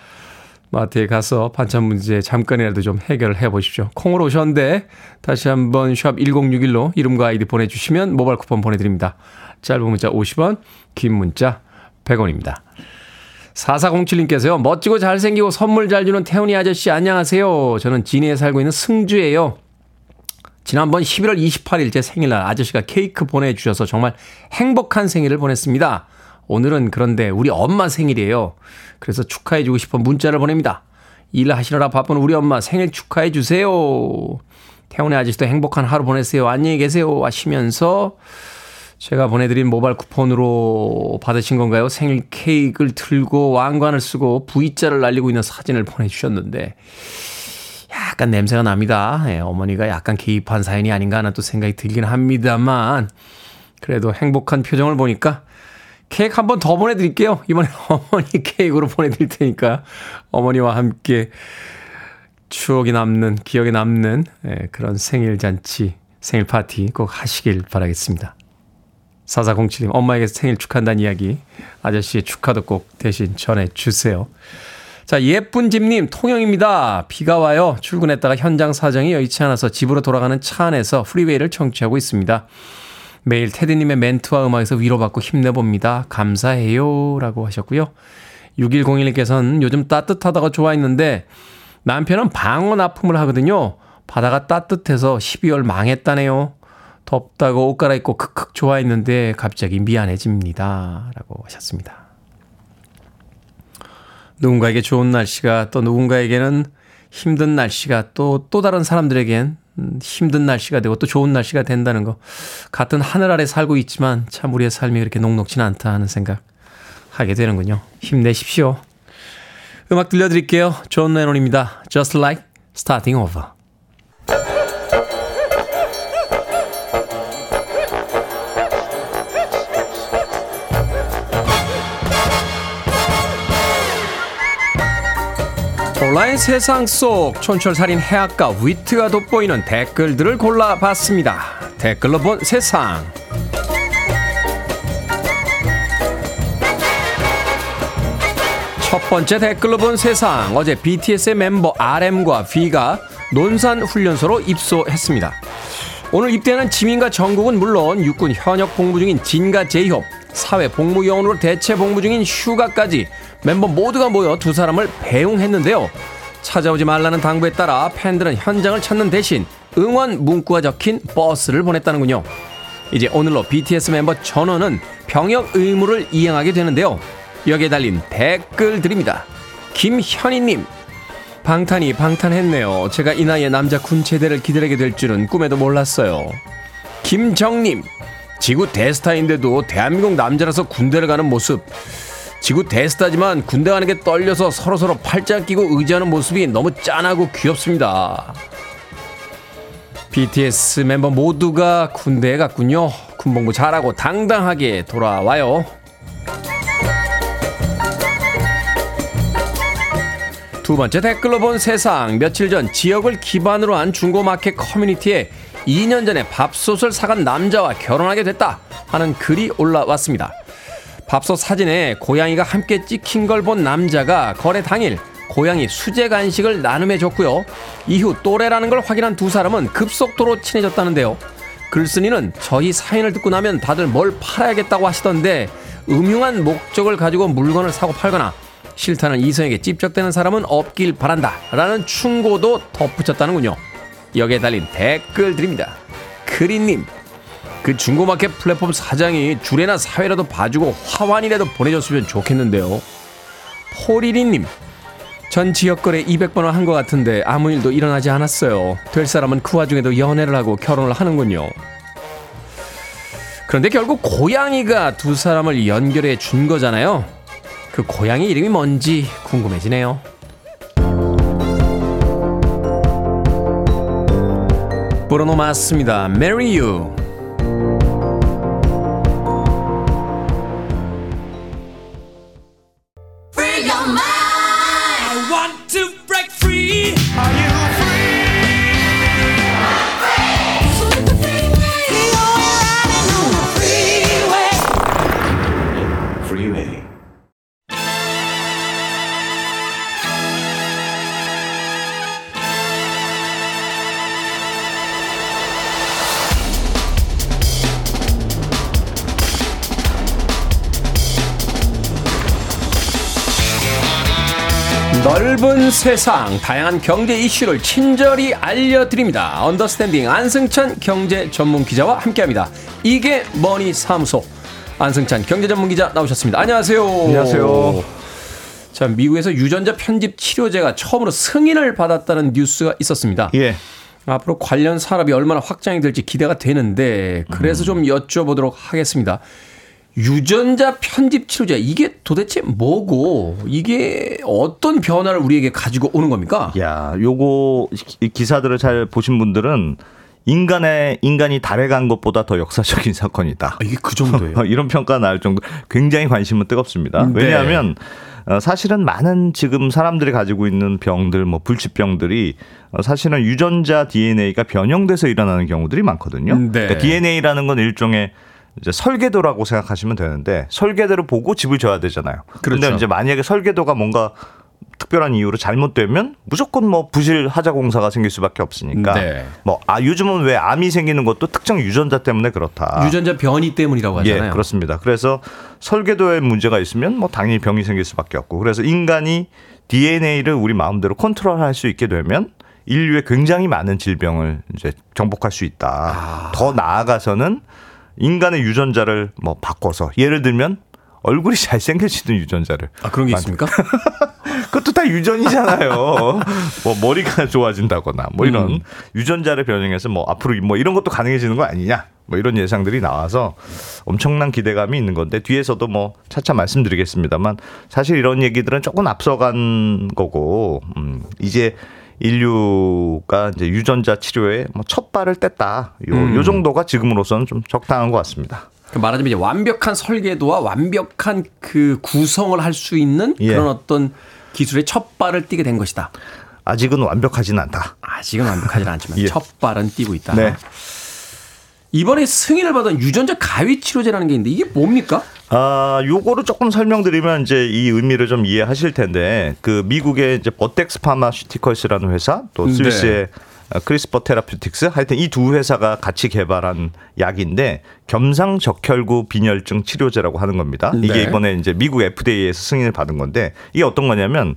마트에 가서 반찬 문제 잠깐이라도 좀 해결을 해 보십시오. 콩으로 오셨는데 다시 한번 샵 1061로 이름과 아이디 보내주시면 모바일 쿠폰 보내드립니다. 짧은 문자 50원, 긴 문자 100원입니다. 4407님께서요. 멋지고 잘생기고 선물 잘 주는 태훈이 아저씨 안녕하세요. 저는 진해에 살고 있는 승주예요. 지난번 11월 28일 제 생일날 아저씨가 케이크 보내주셔서 정말 행복한 생일을 보냈습니다. 오늘은 그런데 우리 엄마 생일이에요. 그래서 축하해주고 싶어 문자를 보냅니다. 일하시느라 바쁜 우리 엄마 생일 축하해주세요. 태훈의 아저씨도 행복한 하루 보내세요. 안녕히 계세요. 하시면서 제가 보내드린 모바일 쿠폰으로 받으신 건가요? 생일 케이크를 틀고 왕관을 쓰고 V자를 날리고 있는 사진을 보내주셨는데 약간 냄새가 납니다. 예, 어머니가 약간 개입한 사연이 아닌가 하는 또 생각이 들긴 합니다만 그래도 행복한 표정을 보니까 케이크 한 번 더 보내드릴게요. 이번에 어머니 케이크로 보내드릴 테니까 어머니와 함께 추억이 남는 기억에 남는 예, 그런 생일 잔치 생일 파티 꼭 하시길 바라겠습니다. 4407님, 엄마에게 생일 축하한다는 이야기, 아저씨의 축하도 꼭 대신 전해주세요. 자, 예쁜 집님, 통영입니다. 비가 와요. 출근했다가 현장 사정이 여의치 않아서 집으로 돌아가는 차 안에서 프리웨이를 청취하고 있습니다. 매일 테디님의 멘트와 음악에서 위로받고 힘내봅니다. 감사해요. 라고 하셨고요. 6101님께서는 요즘 따뜻하다고 좋아했는데 남편은 방언 아픔을 하거든요. 바다가 따뜻해서 12월 망했다네요. 덥다고 옷 갈아입고 크크 좋아했는데 갑자기 미안해집니다. 라고 하셨습니다. 누군가에게 좋은 날씨가 또 누군가에게는 힘든 날씨가 또, 또 다른 사람들에겐 힘든 날씨가 되고 또 좋은 날씨가 된다는 거. 같은 하늘 아래 살고 있지만 참 우리의 삶이 그렇게 녹록지는 않다 하는 생각 하게 되는군요. 힘내십시오. 음악 들려드릴게요. 존 레논입니다. Just like starting over. 온라인 세상 속 촌철살인 해악과 위트가 돋보이는 댓글들을 골라봤습니다. 댓글로 본 세상. 첫 번째 댓글로 본 세상. 어제 BTS의 멤버 RM과 V가 논산 훈련소로 입소했습니다. 오늘 입대하는 지민과 정국은 물론 육군 현역 복무 중인 진과 제이홉, 사회 복무 요원으로 대체 복무 중인 휴가까지 멤버 모두가 모여 두 사람을 배웅했는데요. 찾아오지 말라는 당부에 따라 팬들은 현장을 찾는 대신 응원 문구가 적힌 버스를 보냈다는군요. 이제 오늘로 BTS 멤버 전원은 병역 의무를 이행하게 되는데요. 여기에 달린 댓글 드립니다. 김현희님, 방탄이 방탄했네요. 제가 이 나이에 남자 군체대를 기다리게 될 줄은 꿈에도 몰랐어요. 김정님, 지구 대스타인데도 대한민국 남자라서 군대를 가는 모습. 지구 대스타지만 군대 가는 게 떨려서 서로서로 팔짱 끼고 의지하는 모습이 너무 짠하고 귀엽습니다. BTS 멤버 모두가 군대에 갔군요. 군복무 잘하고 당당하게 돌아와요. 두 번째 댓글로 본 세상. 며칠 전 지역을 기반으로 한 중고마켓 커뮤니티에 2년 전에 밥솥을 사간 남자와 결혼하게 됐다 하는 글이 올라왔습니다. 밥솥 사진에 고양이가 함께 찍힌 걸 본 남자가 거래 당일 고양이 수제 간식을 나눔해 줬고요. 이후 또래라는 걸 확인한 두 사람은 급속도로 친해졌다는데요. 글쓴이는 저희 사연을 듣고 나면 다들 뭘 팔아야겠다고 하시던데 음흉한 목적을 가지고 물건을 사고 팔거나 싫다는 이성에게 찝적대는 사람은 없길 바란다 라는 충고도 덧붙였다는군요. 여기에 달린 댓글 드립니다. 크리님 그 중고마켓 플랫폼 사장이 주례나 사회라도 봐주고 화환이라도 보내줬으면 좋겠는데요. 포리리님 전 지역거래 200번을 한 것 같은데 아무 일도 일어나지 않았어요. 될 사람은 그 와중에도 연애를 하고 결혼을 하는군요. 그런데 결국 고양이가 두 사람을 연결해 준 거잖아요. 그 고양이 이름이 뭔지 궁금해지네요. 브루노 맞습니다. Marry You. 세상 다양한 경제 이슈를 친절히 알려드립니다. 언더스탠딩 안승찬 경제 전문 기자와 함께합니다. 이게 머니 사무소 안승찬 경제 전문 기자 나오셨습니다. 안녕하세요. 안녕하세요. 자 미국에서 유전자 편집 치료제가 처음으로 승인을 받았다는 뉴스가 있었습니다. 예. 앞으로 관련 산업이 얼마나 확장이 될지 기대가 되는데 그래서 좀 여쭤보도록 하겠습니다. 유전자 편집 치료제 이게 도대체 뭐고 이게 어떤 변화를 우리에게 가지고 오는 겁니까? 야, 요거 이 기사들을 잘 보신 분들은 인간의 인간이 달에 간 것보다 더 역사적인 사건이다. 아, 이게 그 정도예요. 이런 평가 나올 정도 굉장히 관심은 뜨겁습니다. 네. 왜냐하면 어, 사실은 많은 지금 사람들이 가지고 있는 병들, 뭐 불치병들이 어, 사실은 유전자 DNA가 변형돼서 일어나는 경우들이 많거든요. 네. 그러니까 DNA라는 건 일종의 이제 설계도라고 생각하시면 되는데 설계도를 보고 집을 져야 되잖아요. 그런데 그렇죠. 이제 만약에 설계도가 뭔가 특별한 이유로 잘못되면 무조건 뭐 부실 하자 공사가 생길 수밖에 없으니까 네. 뭐아 요즘은 왜 암이 생기는 것도 특정 유전자 때문에 그렇다. 유전자 변이 때문이라고 하잖아요. 예, 그렇습니다. 그래서 설계도에 문제가 있으면 뭐 당연히 병이 생길 수밖에 없고 그래서 인간이 DNA를 우리 마음대로 컨트롤할 수 있게 되면 인류의 굉장히 많은 질병을 이제 정복할 수 있다. 아. 더 나아가서는 인간의 유전자를 뭐 바꿔서 예를 들면 얼굴이 잘생겨지는 유전자를 아 그런 게 만- 있습니까? 그것도 다 유전이잖아요. 뭐 머리가 좋아진다거나 뭐 이런 음. 유전자를 변형해서 뭐 앞으로 뭐 이런 것도 가능해지는 거 아니냐. 뭐 이런 예상들이 나와서 엄청난 기대감이 있는 건데 뒤에서도 뭐 차차 말씀드리겠습니다만 사실 이런 얘기들은 조금 앞서간 거고 음 이제 인류가 이제 유전자 치료에 뭐첫 발을 뗐다. 요, 음. 요 정도가 지금으로서는 좀 적당한 것 같습니다. 그 말하자면 이제 완벽한 설계도와 완벽한 그 구성을 할 수 있는 예. 그런 어떤 기술의 첫 발을 띄게 된 것이다. 아직은 완벽하진 않다. 아직은 완벽하지는 않지만 예. 첫 발은 띄고 있다. 네. 이번에 승인을 받은 유전자 가위 치료제라는 게 있는데 이게 뭡니까? 아, 요거를 조금 설명드리면 이제 이 의미를 좀 이해하실 텐데 그 미국의 이제 버텍스 파마슈티컬스라는 회사 또 네. 스위스의 어, 크리스퍼 테라퓨틱스 하여튼 이 두 회사가 같이 개발한 약인데 겸상적혈구 빈혈증 치료제라고 하는 겁니다. 이게 네. 이번에 이제 미국 FDA에서 승인을 받은 건데 이게 어떤 거냐면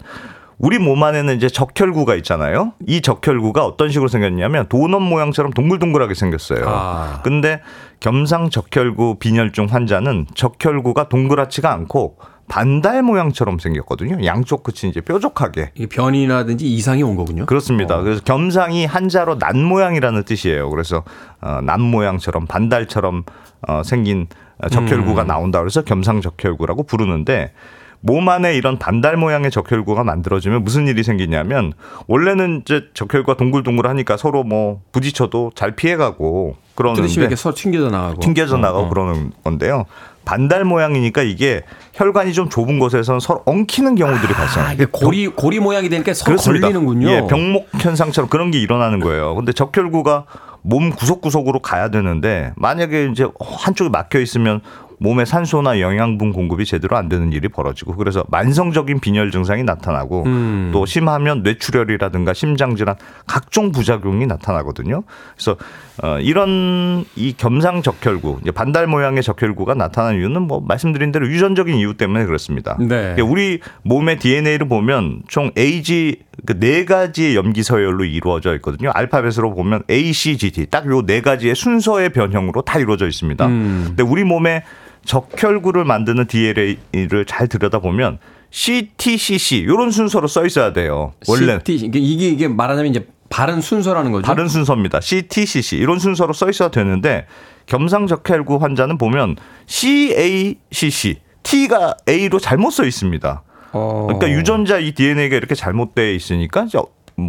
우리 몸 안에는 이제 적혈구가 있잖아요. 이 적혈구가 어떤 식으로 생겼냐면 도넛 모양처럼 동글동글하게 생겼어요. 아. 근데 겸상 적혈구 빈혈증 환자는 적혈구가 동그랗지가 않고 반달 모양처럼 생겼거든요. 양쪽 끝이 이제 뾰족하게. 이게 변이라든지 이상이 온 거군요. 그렇습니다. 그래서 겸상이 한자로 난 모양이라는 뜻이에요. 그래서 어, 난 모양처럼 반달처럼 어, 생긴 적혈구가 나온다 그래서 겸상 적혈구라고 부르는데 몸 안에 이런 반달 모양의 적혈구가 만들어지면 무슨 일이 생기냐면 원래는 이제 적혈구가 동글동글하니까 서로 뭐 부딪혀도 잘 피해가고 그러는데 이렇게 서로 튕겨져 나가고. 튕겨져 어, 나가고 어. 그러는 건데요. 반달 모양이니까 이게 혈관이 좀 좁은 곳에서는 서로 엉키는 경우들이 아, 발생해요. 이게 고리 고리 모양이 되니까 서로 그렇습니다. 걸리는군요. 예, 병목 현상처럼 그런 게 일어나는 거예요. 근데 적혈구가 몸 구석구석으로 가야 되는데 만약에 이제 한쪽이 막혀 있으면 몸에 산소나 영양분 공급이 제대로 안 되는 일이 벌어지고 그래서 만성적인 빈혈 증상이 나타나고 음. 또 심하면 뇌출혈이라든가 심장 질환 각종 부작용이 나타나거든요. 그래서 어, 이런 이 겸상 적혈구 이제 반달 모양의 적혈구가 나타나는 이유는 뭐 말씀드린 대로 유전적인 이유 때문에 그렇습니다. 네. 그러니까 우리 몸의 DNA를 보면 총 AG 그네 가지의 염기 서열로 이루어져 있거든요. 알파벳으로 보면 A, C, G, T 딱 요 네 가지의 순서의 변형으로 다 이루어져 있습니다. 음. 근데 우리 몸에 적혈구를 만드는 DNA를 잘 들여다 보면 CTCC 이런 순서로 써 있어야 돼요. 원래 CT, 이게 이게 말하자면 이제 바른 순서라는 거죠. 다른 순서입니다. CTCC 이런 순서로 써 있어야 되는데 겸상적혈구 환자는 보면 CACC T가 A로 잘못 써 있습니다. 어. 그러니까 유전자 이 DNA가 이렇게 잘못되어 있으니까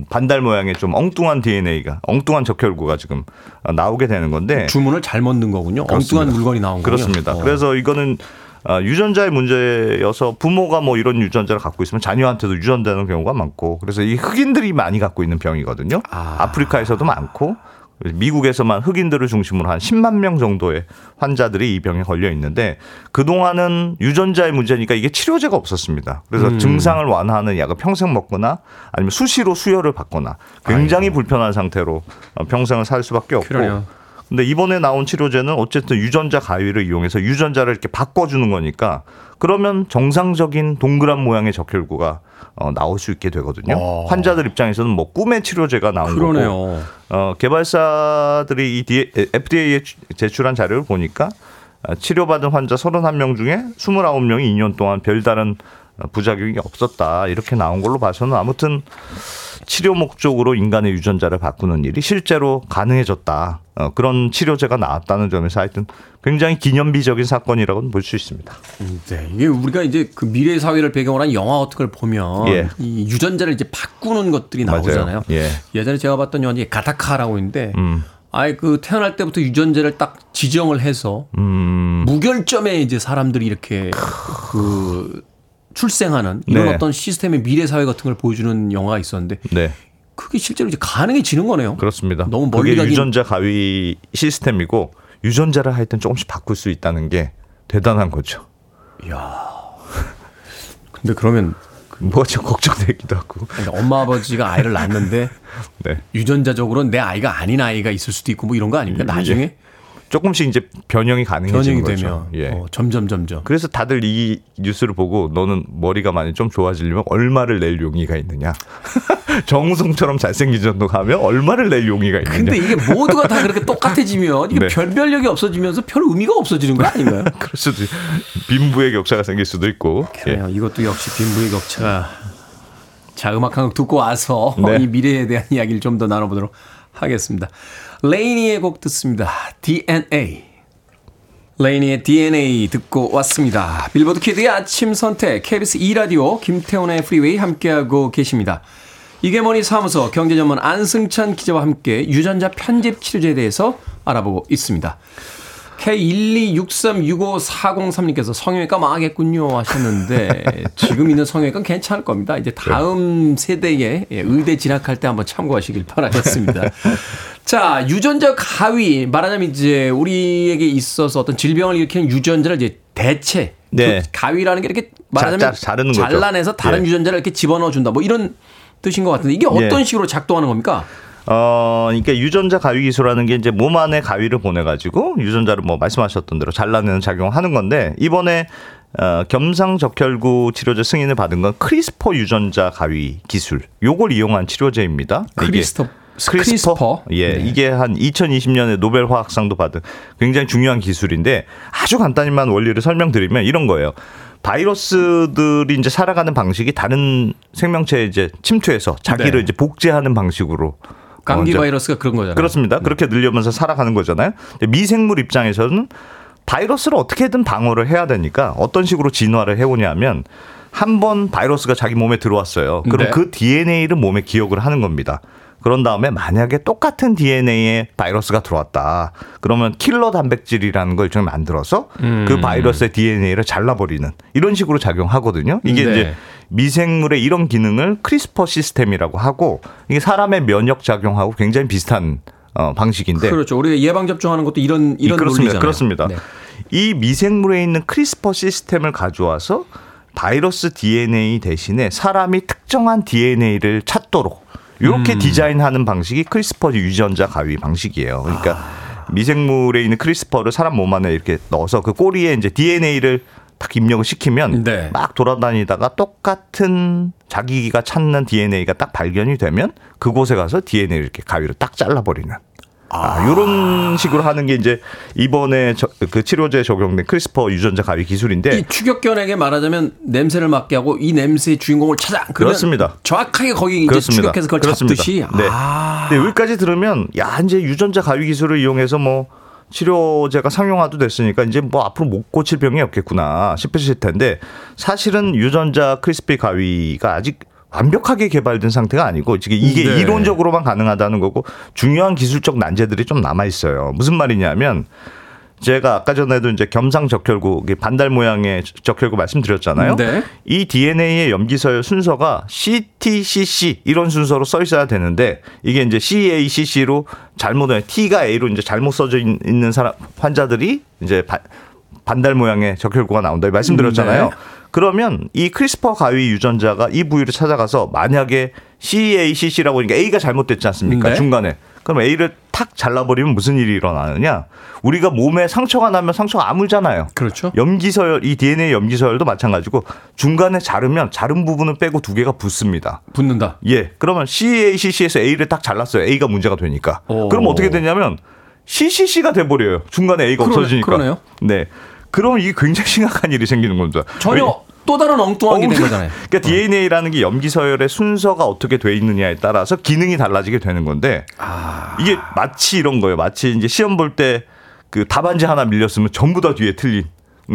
반달 모양의 좀 엉뚱한 DNA가 엉뚱한 적혈구가 지금 나오게 되는 건데 주문을 잘못 넣은 거군요. 그렇습니다. 엉뚱한 물건이 나온 거군요. 그렇습니다. 어. 그래서 이거는 아, 유전자의 문제여서 부모가 뭐 이런 유전자를 갖고 있으면 자녀한테도 유전되는 경우가 많고 그래서 이 흑인들이 많이 갖고 있는 병이거든요. 아. 아프리카에서도 많고 미국에서만 흑인들을 중심으로 한 10만 명 정도의 환자들이 이 병에 걸려 있는데 그동안은 유전자의 문제니까 이게 치료제가 없었습니다. 그래서 음. 증상을 완화하는 약을 평생 먹거나 아니면 수시로 수혈을 받거나 굉장히 불편한 상태로 어, 평생을 살 수밖에 없고 그러네요. 근데 이번에 나온 치료제는 어쨌든 유전자 가위를 이용해서 유전자를 이렇게 바꿔주는 거니까 그러면 정상적인 동그란 모양의 적혈구가 어, 나올 수 있게 되거든요. 어. 환자들 입장에서는 뭐 꿈의 치료제가 나온 거고 그러네요. 어, 개발사들이 이 FDA에 제출한 자료를 보니까 어, 치료받은 환자 31명 중에 29명이 2년 동안 별다른 어, 부작용이 없었다. 이렇게 나온 걸로 봐서는 아무튼 치료 목적으로 인간의 유전자를 바꾸는 일이 실제로 가능해졌다. 어, 그런 치료제가 나왔다는 점에서 하여튼 굉장히 기념비적인 사건이라고는 볼 수 있습니다. 네, 이게 우리가 이제 그 미래 사회를 배경으로 한 영화 같은 걸 보면 예. 이 유전자를 이제 바꾸는 것들이. 나오잖아요. 예. 예전에 제가 봤던 영화 중에 가타카라고 있는데 음. 아예 그 태어날 때부터 유전자를 딱 지정을 해서 음. 무결점에 이제 사람들이 이렇게 그 출생하는 이런 네. 어떤 시스템의 미래 사회 같은 걸 보여주는 영화가 있었는데 네. 그게 실제로 이제 가능해지는 거네요. 그렇습니다. 너무 멀리 가긴- 유전자 가위 시스템이고 유전자를 하여튼 조금씩 바꿀 수 있다는 게 대단한 거죠. 근데 그러면 뭐가 좀 걱정되기도 하고. 그러니까 엄마 아버지가 아이를 낳는데 네. 유전자적으로 내 아이가 아닌 아이가 있을 수도 있고 뭐 이런 거 아닙니까? 나중에 조금씩 이제 변형이 가능해지는 변형이 거죠. 되면 예. 어, 점점 점점 그래서 다들 이 뉴스를 보고 너는 머리가 많이 좀 좋아지려면 얼마를 낼 용의가 있느냐. 정우성처럼 잘생긴 정도 가면 얼마를 낼 용의가 있느냐. 근데 이게 모두가 다 그렇게 똑같아지면 이게 네. 변별력이 없어지면서 별 의미가 없어지는 거 아닌가요? 그럴 수도 있- 빈부의 격차가 생길 수도 있고. 예. 그래요. 이것도 역시 빈부의 격차가 자 음악 한 곡 듣고 와서 네. 이 미래에 대한 이야기를 좀 더 나눠보도록 하겠습니다. 레이니의 곡 듣습니다. DNA. 레이니의 DNA 듣고 왔습니다. 빌보드 키드의 아침 선택 KBS 2라디오 김태훈의 프리웨이 함께하고 계십니다. 이게 머니 사무소 경제전문 안승찬 기자와 함께 유전자 편집 치료제에 대해서 알아보고 있습니다. K126365403님께서 성형외과 망하겠군요 하셨는데 지금 있는 성형외과는 괜찮을 겁니다. 이제 다음 세대에 예, 의대 진학할 때 한번 참고하시길 바라겠습니다. 자, 유전자 가위 말하자면 이제 우리에게 있어서 어떤 질병을 일으키는 유전자를 이제 대체 네. 그 가위라는 게 이렇게 말하자면 자- 자-. 잘라내서 다른 예. 유전자를 이렇게 집어넣어 준다. 뭐 이런 뜻인 것 같은데 이게 어떤 예. 식으로 작동하는 겁니까? 어, 그러니까 유전자 가위 기술이라는 게 이제 몸 안에 가위를 보내가지고 유전자를 뭐 말씀하셨던 대로 잘라내는 작용을 하는 건데 이번에 어, 겸상적혈구 치료제 승인을 받은 건 크리스퍼 유전자 가위 기술. 요걸 이용한 치료제입니다. 이게 크리스토 크리스퍼. 크리스퍼. 예, 네. 이게 한 2020년에 노벨 화학상도 받은 굉장히 중요한 기술인데 아주 간단히만 원리를 설명드리면 이런 거예요. 바이러스들이 이제 살아가는 방식이 다른 생명체에 이제 침투해서 자기를 네. 이제 복제하는 방식으로 감기 어, 바이러스가 그런 거잖아요. 그렇습니다. 그렇게 늘려면서 살아가는 거잖아요. 미생물 입장에서는 바이러스를 어떻게든 방어를 해야 되니까 어떤 식으로 진화를 해오냐면 한 번 바이러스가 자기 몸에 들어왔어요. 그럼 네. 그 DNA를 몸에 기억을 하는 겁니다. 그런 다음에 만약에 똑같은 DNA에 바이러스가 들어왔다. 그러면 킬러 단백질이라는 걸 일종의 만들어서 음. 그 바이러스의 DNA를 잘라버리는 이런 식으로 작용하거든요. 이게 네. 이제 미생물의 이런 기능을 크리스퍼 시스템이라고 하고 이게 사람의 면역 작용하고 굉장히 비슷한 어, 방식인데 그렇죠. 우리가 예방 접종하는 것도 이런 이런 그렇습니다. 논리잖아요. 그렇습니다. 네. 이 미생물에 있는 크리스퍼 시스템을 가져와서 바이러스 DNA 대신에 사람이 특정한 DNA를 찾도록 이렇게 음. 디자인하는 방식이 크리스퍼 유전자 가위 방식이에요. 그러니까 아. 미생물에 있는 크리스퍼를 사람 몸 안에 이렇게 넣어서 그 꼬리에 이제 DNA를 딱 입력을 시키면 네. 막 돌아다니다가 똑같은 자기가 찾는 DNA가 딱 발견이 되면 그곳에 가서 DNA를 이렇게 가위로 딱 잘라버리는. 아, 요런 식으로 하는 게 이제 이번에 저, 그 치료제에 적용된 크리스퍼 유전자 가위 기술인데 이 추격견에게 말하자면 냄새를 맡게 하고 이 냄새의 주인공을 찾아. 그렇습니다. 정확하게 거기 이제. 추격해서 그걸 그렇습니다. 잡듯이. 네. 아. 근데 여기까지 들으면 야 이제 유전자 가위 기술을 이용해서 뭐 치료제가 상용화도 됐으니까 이제 뭐 앞으로 못 고칠 병이 없겠구나 싶으실 텐데 사실은 유전자 크리스피 가위가 아직 완벽하게 개발된 상태가 아니고 지금 이게 네. 이론적으로만 가능하다는 거고 중요한 기술적 난제들이 좀 남아 있어요. 무슨 말이냐면 제가 아까 전에도 이제 겸상적혈구 반달 모양의 적혈구 말씀드렸잖아요. 네. 이 DNA의 염기서열 순서가 CTCC 이런 순서로 써 있어야 되는데 이게 이제 CACC로 잘못 T가 A로 이제 잘못 써져 있- 있는 사람 환자들이 이제 바- 반달 모양의 적혈구가 나온다 말씀드렸잖아요. 네. 그러면 이 크리스퍼 가위 유전자가 이 부위를 찾아가서 만약에 CACC라고 그러니까 A가 잘못됐지 않습니까? 네. 중간에. 그럼 A를 탁 잘라버리면 무슨 일이 일어나느냐? 우리가 몸에 상처가 나면 상처가 아물잖아요. 그렇죠. 염기서열, 이 DNA 염기서열도 마찬가지고 중간에 자르면 자른 부분을 빼고 두 개가 붙습니다. 붙는다. 예. 그러면 CACC에서 A를 딱 잘랐어요. A가 문제가 되니까. 오. 그럼 어떻게 되냐면 CCC가 돼버려요. 중간에 A가 그러네- 없어지니까. 그러네요. 네. 그럼 이게 굉장히 심각한 일이 생기는 겁니다. 전혀 왜- 또 다른 엉뚱한 게 된 거잖아요. 그러니까 DNA라는 게 염기서열의 순서가 어떻게 돼 있느냐에 따라서 기능이 달라지게 되는 건데 아. 이게 마치 이런 거예요. 마치 이제 시험 볼 때 그 답안지 하나 밀렸으면 전부 다 뒤에 틀린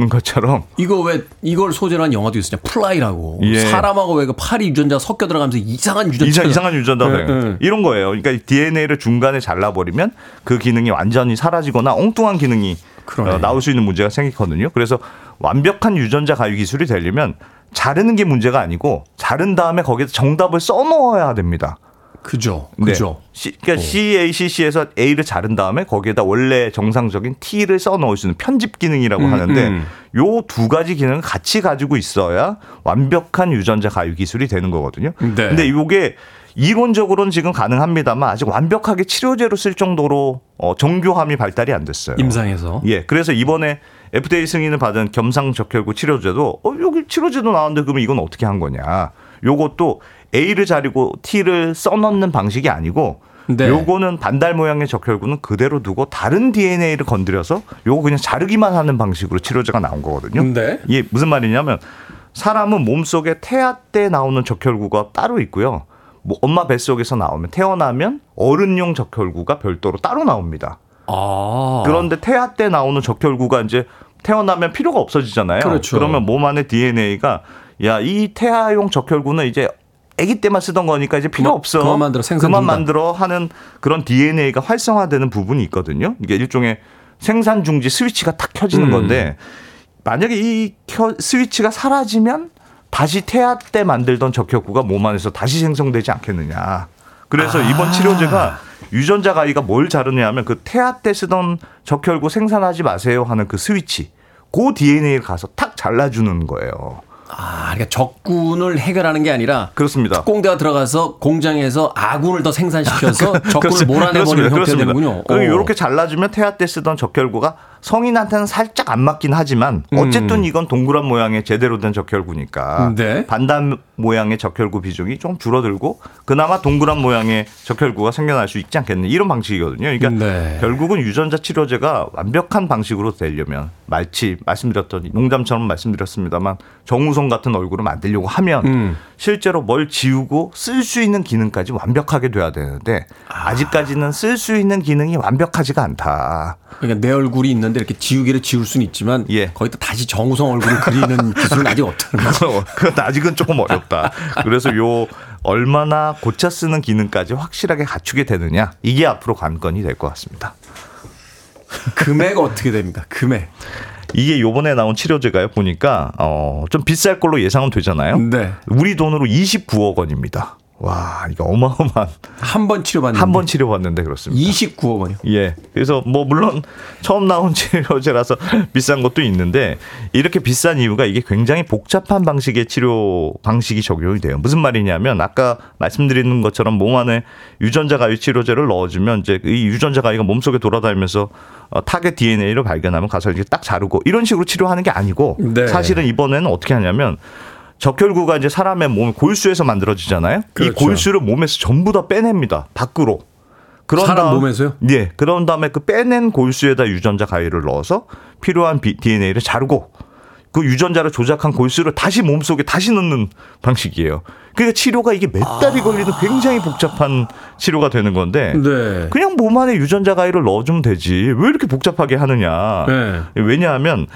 것처럼 이거 왜 이걸 소재로 한 영화도 있었냐? 플라이라고. 예. 사람하고 왜 그 파리 유전자 섞여 들어가면서 이상한 유전자. 이상, 이상한 유전자 네, 네, 네. 이런 거예요. 그러니까 DNA를 중간에 잘라 버리면 그 기능이 완전히 사라지거나 엉뚱한 기능이 그러네. 어, 나올 수 있는 문제가 생기거든요. 그래서 완벽한 유전자 가위 기술이 되려면 자르는 게 문제가 아니고 자른 다음에 거기에 정답을 써넣어야 됩니다. 그죠. 네. 그죠. C, 그러니까 CACC에서 A를 자른 다음에 거기에다 원래 정상적인 T를 써 넣을 수 있는 편집 기능이라고 음, 하는데 음. 요두 가지 기능을 같이 가지고 있어야 완벽한 유전자 가위 기술이 되는 거거든요. 네. 근데 요게 이론적으로는 지금 가능합니다만 아직 완벽하게 치료제로 쓸 정도로 어, 정교함이 발달이 안 됐어요. 임상에서. 예. 그래서 이번에 FDA 승인을 받은 겸상적혈구 치료제도 어 여기 치료제도 나왔는데 그러면 이건 어떻게 한 거냐? 요것도 A를 자르고 T를 써넣는 방식이 아니고 네. 요거는 반달 모양의 적혈구는 그대로 두고 다른 DNA를 건드려서 요거 그냥 자르기만 하는 방식으로 치료제가 나온 거거든요. 네. 이게 무슨 말이냐면 사람은 몸속에 태아 때 나오는 적혈구가 따로 있고요. 뭐 엄마 뱃속에서 나오면 태어나면 어른용 적혈구가 별도로 따로 나옵니다. 아. 그런데 태아 때 나오는 적혈구가 이제 태어나면 필요가 없어지잖아요. 그렇죠. 러면 몸 안에 DNA가 야 이 태아용 적혈구는 이제 아기 때만 쓰던 거니까 이제 필요 없어. 그만 만들어, 생산 그만. 만들어 하는 그런 DNA가 활성화되는 부분이 있거든요. 이게 일종의 생산 중지 스위치가 탁 켜지는 음. 건데 만약에 이 켜, 스위치가 사라지면 다시 태아 때 만들던 적혈구가 몸 안에서 다시 생성되지 않겠느냐. 그래서 아. 이번 치료제가 유전자 가위가 뭘 자르냐면 그 태아 때 쓰던 적혈구 생산하지 마세요 하는 그 스위치. 그 DNA를 가서 탁 잘라주는 거예요. 아, 그러니까 적군을 해결하는 게 아니라 그렇습니다. 특공대가 들어가서 공장에서 아군을 더 생산시켜서 적군을 몰아내버리는. 그리고 어. 이렇게 잘라주면 태아 때 쓰던 적혈구가 성인한테는 살짝 안 맞긴 하지만 음. 어쨌든 이건 동그란 모양의 제대로 된 적혈구니까 네. 반단 모양의 적혈구 비중이 좀 줄어들고 그나마 동그란 모양의 적혈구가 생겨날 수 있지 않겠냐 이런 방식이거든요. 그러니까 네. 결국은 유전자 치료제가 완벽한 방식으로 되려면 말치 말씀드렸던 농담처럼 말씀드렸습니다만 정우성 같은 얼굴을 만들려고 하면 음. 실제로 뭘 지우고 쓸 수 있는 기능까지 완벽하게 돼야 되는데 아직까지는 쓸 수 있는 기능이 완벽하지가 않다. 그러니까 내 얼굴이 있는데 이렇게 지우개를 지울 수는 있지만 예. 거기다 다시 정우성 얼굴을 그리는 기술은 아직 없다는 거죠. 그건 아직은 조금 어렵다. 그래서 요 얼마나 고쳐 쓰는 기능까지 확실하게 갖추게 되느냐 이게 앞으로 관건이 될 것 같습니다. 금액 어떻게 됩니까? 금액. 이게 요번에 나온 치료제가요 보니까 어, 좀 비쌀 걸로 예상은 되잖아요. 네. 우리 돈으로 29억 원입니다. 와 이거 어마어마한 한 번 치료받는 한번 치료받는데 그렇습니다. 29억 원이요. 예. 그래서 뭐 물론 처음 나온 치료제라서 비싼 것도 있는데 이렇게 비싼 이유가 이게 굉장히 복잡한 방식의 치료 방식이 적용이 돼요. 무슨 말이냐면 아까 말씀드리는 것처럼 몸 안에 유전자 가위 치료제를 넣어주면 이제 이 유전자 가위가 몸속에 돌아다니면서 어, 타겟 DNA를 발견하면 가서 이렇게 딱 자르고 이런 식으로 치료하는 게 아니고 네. 사실은 이번에는 어떻게 하냐면 적혈구가 이제 사람의 몸 골수에서 만들어지잖아요. 그렇죠. 이 골수를 몸에서 전부 다 빼냅니다. 밖으로. 그런 사람 다음- 몸에서요? 예. 그런 다음에 그 빼낸 골수에다 유전자 가위를 넣어서 필요한 DNA를 자르고 그 유전자를 조작한 골수를 다시 몸속에 다시 넣는 방식이에요. 그러니까 치료가 이게 몇 달이 걸리는 굉장히 복잡한 치료가 되는 건데 네. 그냥 몸 안에 유전자 가위를 넣어주면 되지 왜 이렇게 복잡하게 하느냐. 네. 왜냐하면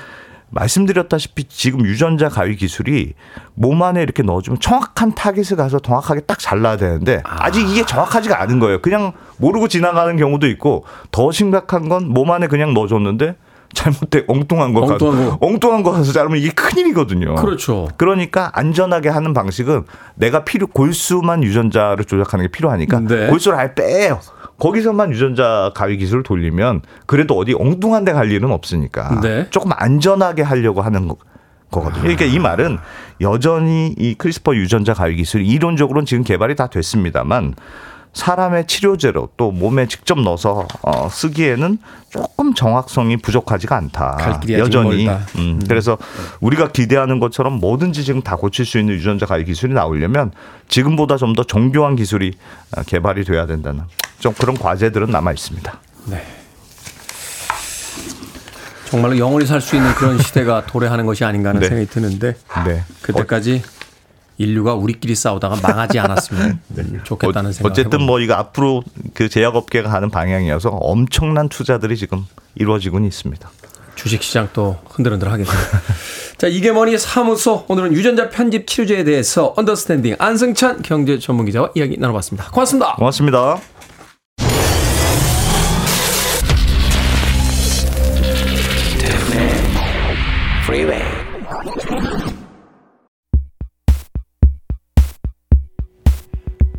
말씀드렸다시피 지금 유전자 가위 기술이 몸 안에 이렇게 넣어주면 정확한 타겟을 가서 정확하게 딱 잘라야 되는데 아직 이게 정확하지가 않은 거예요. 그냥 모르고 지나가는 경우도 있고 더 심각한 건 몸 안에 그냥 넣어줬는데 잘못된 엉뚱한 거 엉뚱한 가서 거. 엉뚱한 거 가서 자르면 이게 큰일이거든요. 그렇죠. 그러니까 안전하게 하는 방식은 내가 필요 골수만 유전자를 조작하는 게 필요하니까 네. 골수를 아예 빼요. 거기서만 유전자 가위 기술을 돌리면 그래도 어디 엉뚱한 데 갈 일은 없으니까 네. 조금 안전하게 하려고 하는 거. 거거든요. 그러니까 이 말은 여전히 이 CRISPR 유전자 가위 기술이 이론적으로는 지금 개발이 다 됐습니다만 사람의 치료제로 또 몸에 직접 넣어서 어, 쓰기에는 조금 정확성이 부족하지가 않다. 여전히. 멀다. 음, 그래서 우리가 기대하는 것처럼 뭐든지 지금 다 고칠 수 있는 유전자 가위 기술이 나오려면 지금보다 좀 더 정교한 기술이 어, 개발이 돼야 된다는 좀 그런 과제들은 남아 있습니다. 정말로 영원히 살 수 있는 그런 시대가 도래하는 것이 아닌가 하는 네. 생각이 드는데 네. 그때까지 인류가 우리끼리 싸우다가 망하지 않았으면 좋겠다는 생각. 어쨌든 뭐 이거 앞으로 그 제약업계가 가는 방향이어서 엄청난 투자들이 지금 이루어지고는 있습니다. 주식시장 또 흔들흔들 하겠네요. 자, 이게 뭐니 사무소. 오늘은 유전자 편집 치료제에 대해서 언더스탠딩 안승찬 경제 전문 기자와 이야기 나눠봤습니다. 고맙습니다. 고맙습니다.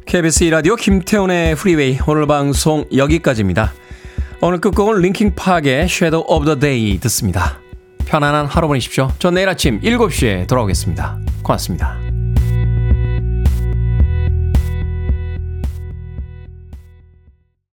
KBS 2라디오 김태훈의 프리웨이 오늘 방송 여기까지입니다. 오늘 끝곡은 Linkin Park의 Shadow of the Day 듣습니다. 편안한 하루 보내십시오. 전 내일 아침 7시에 돌아오겠습니다. 고맙습니다.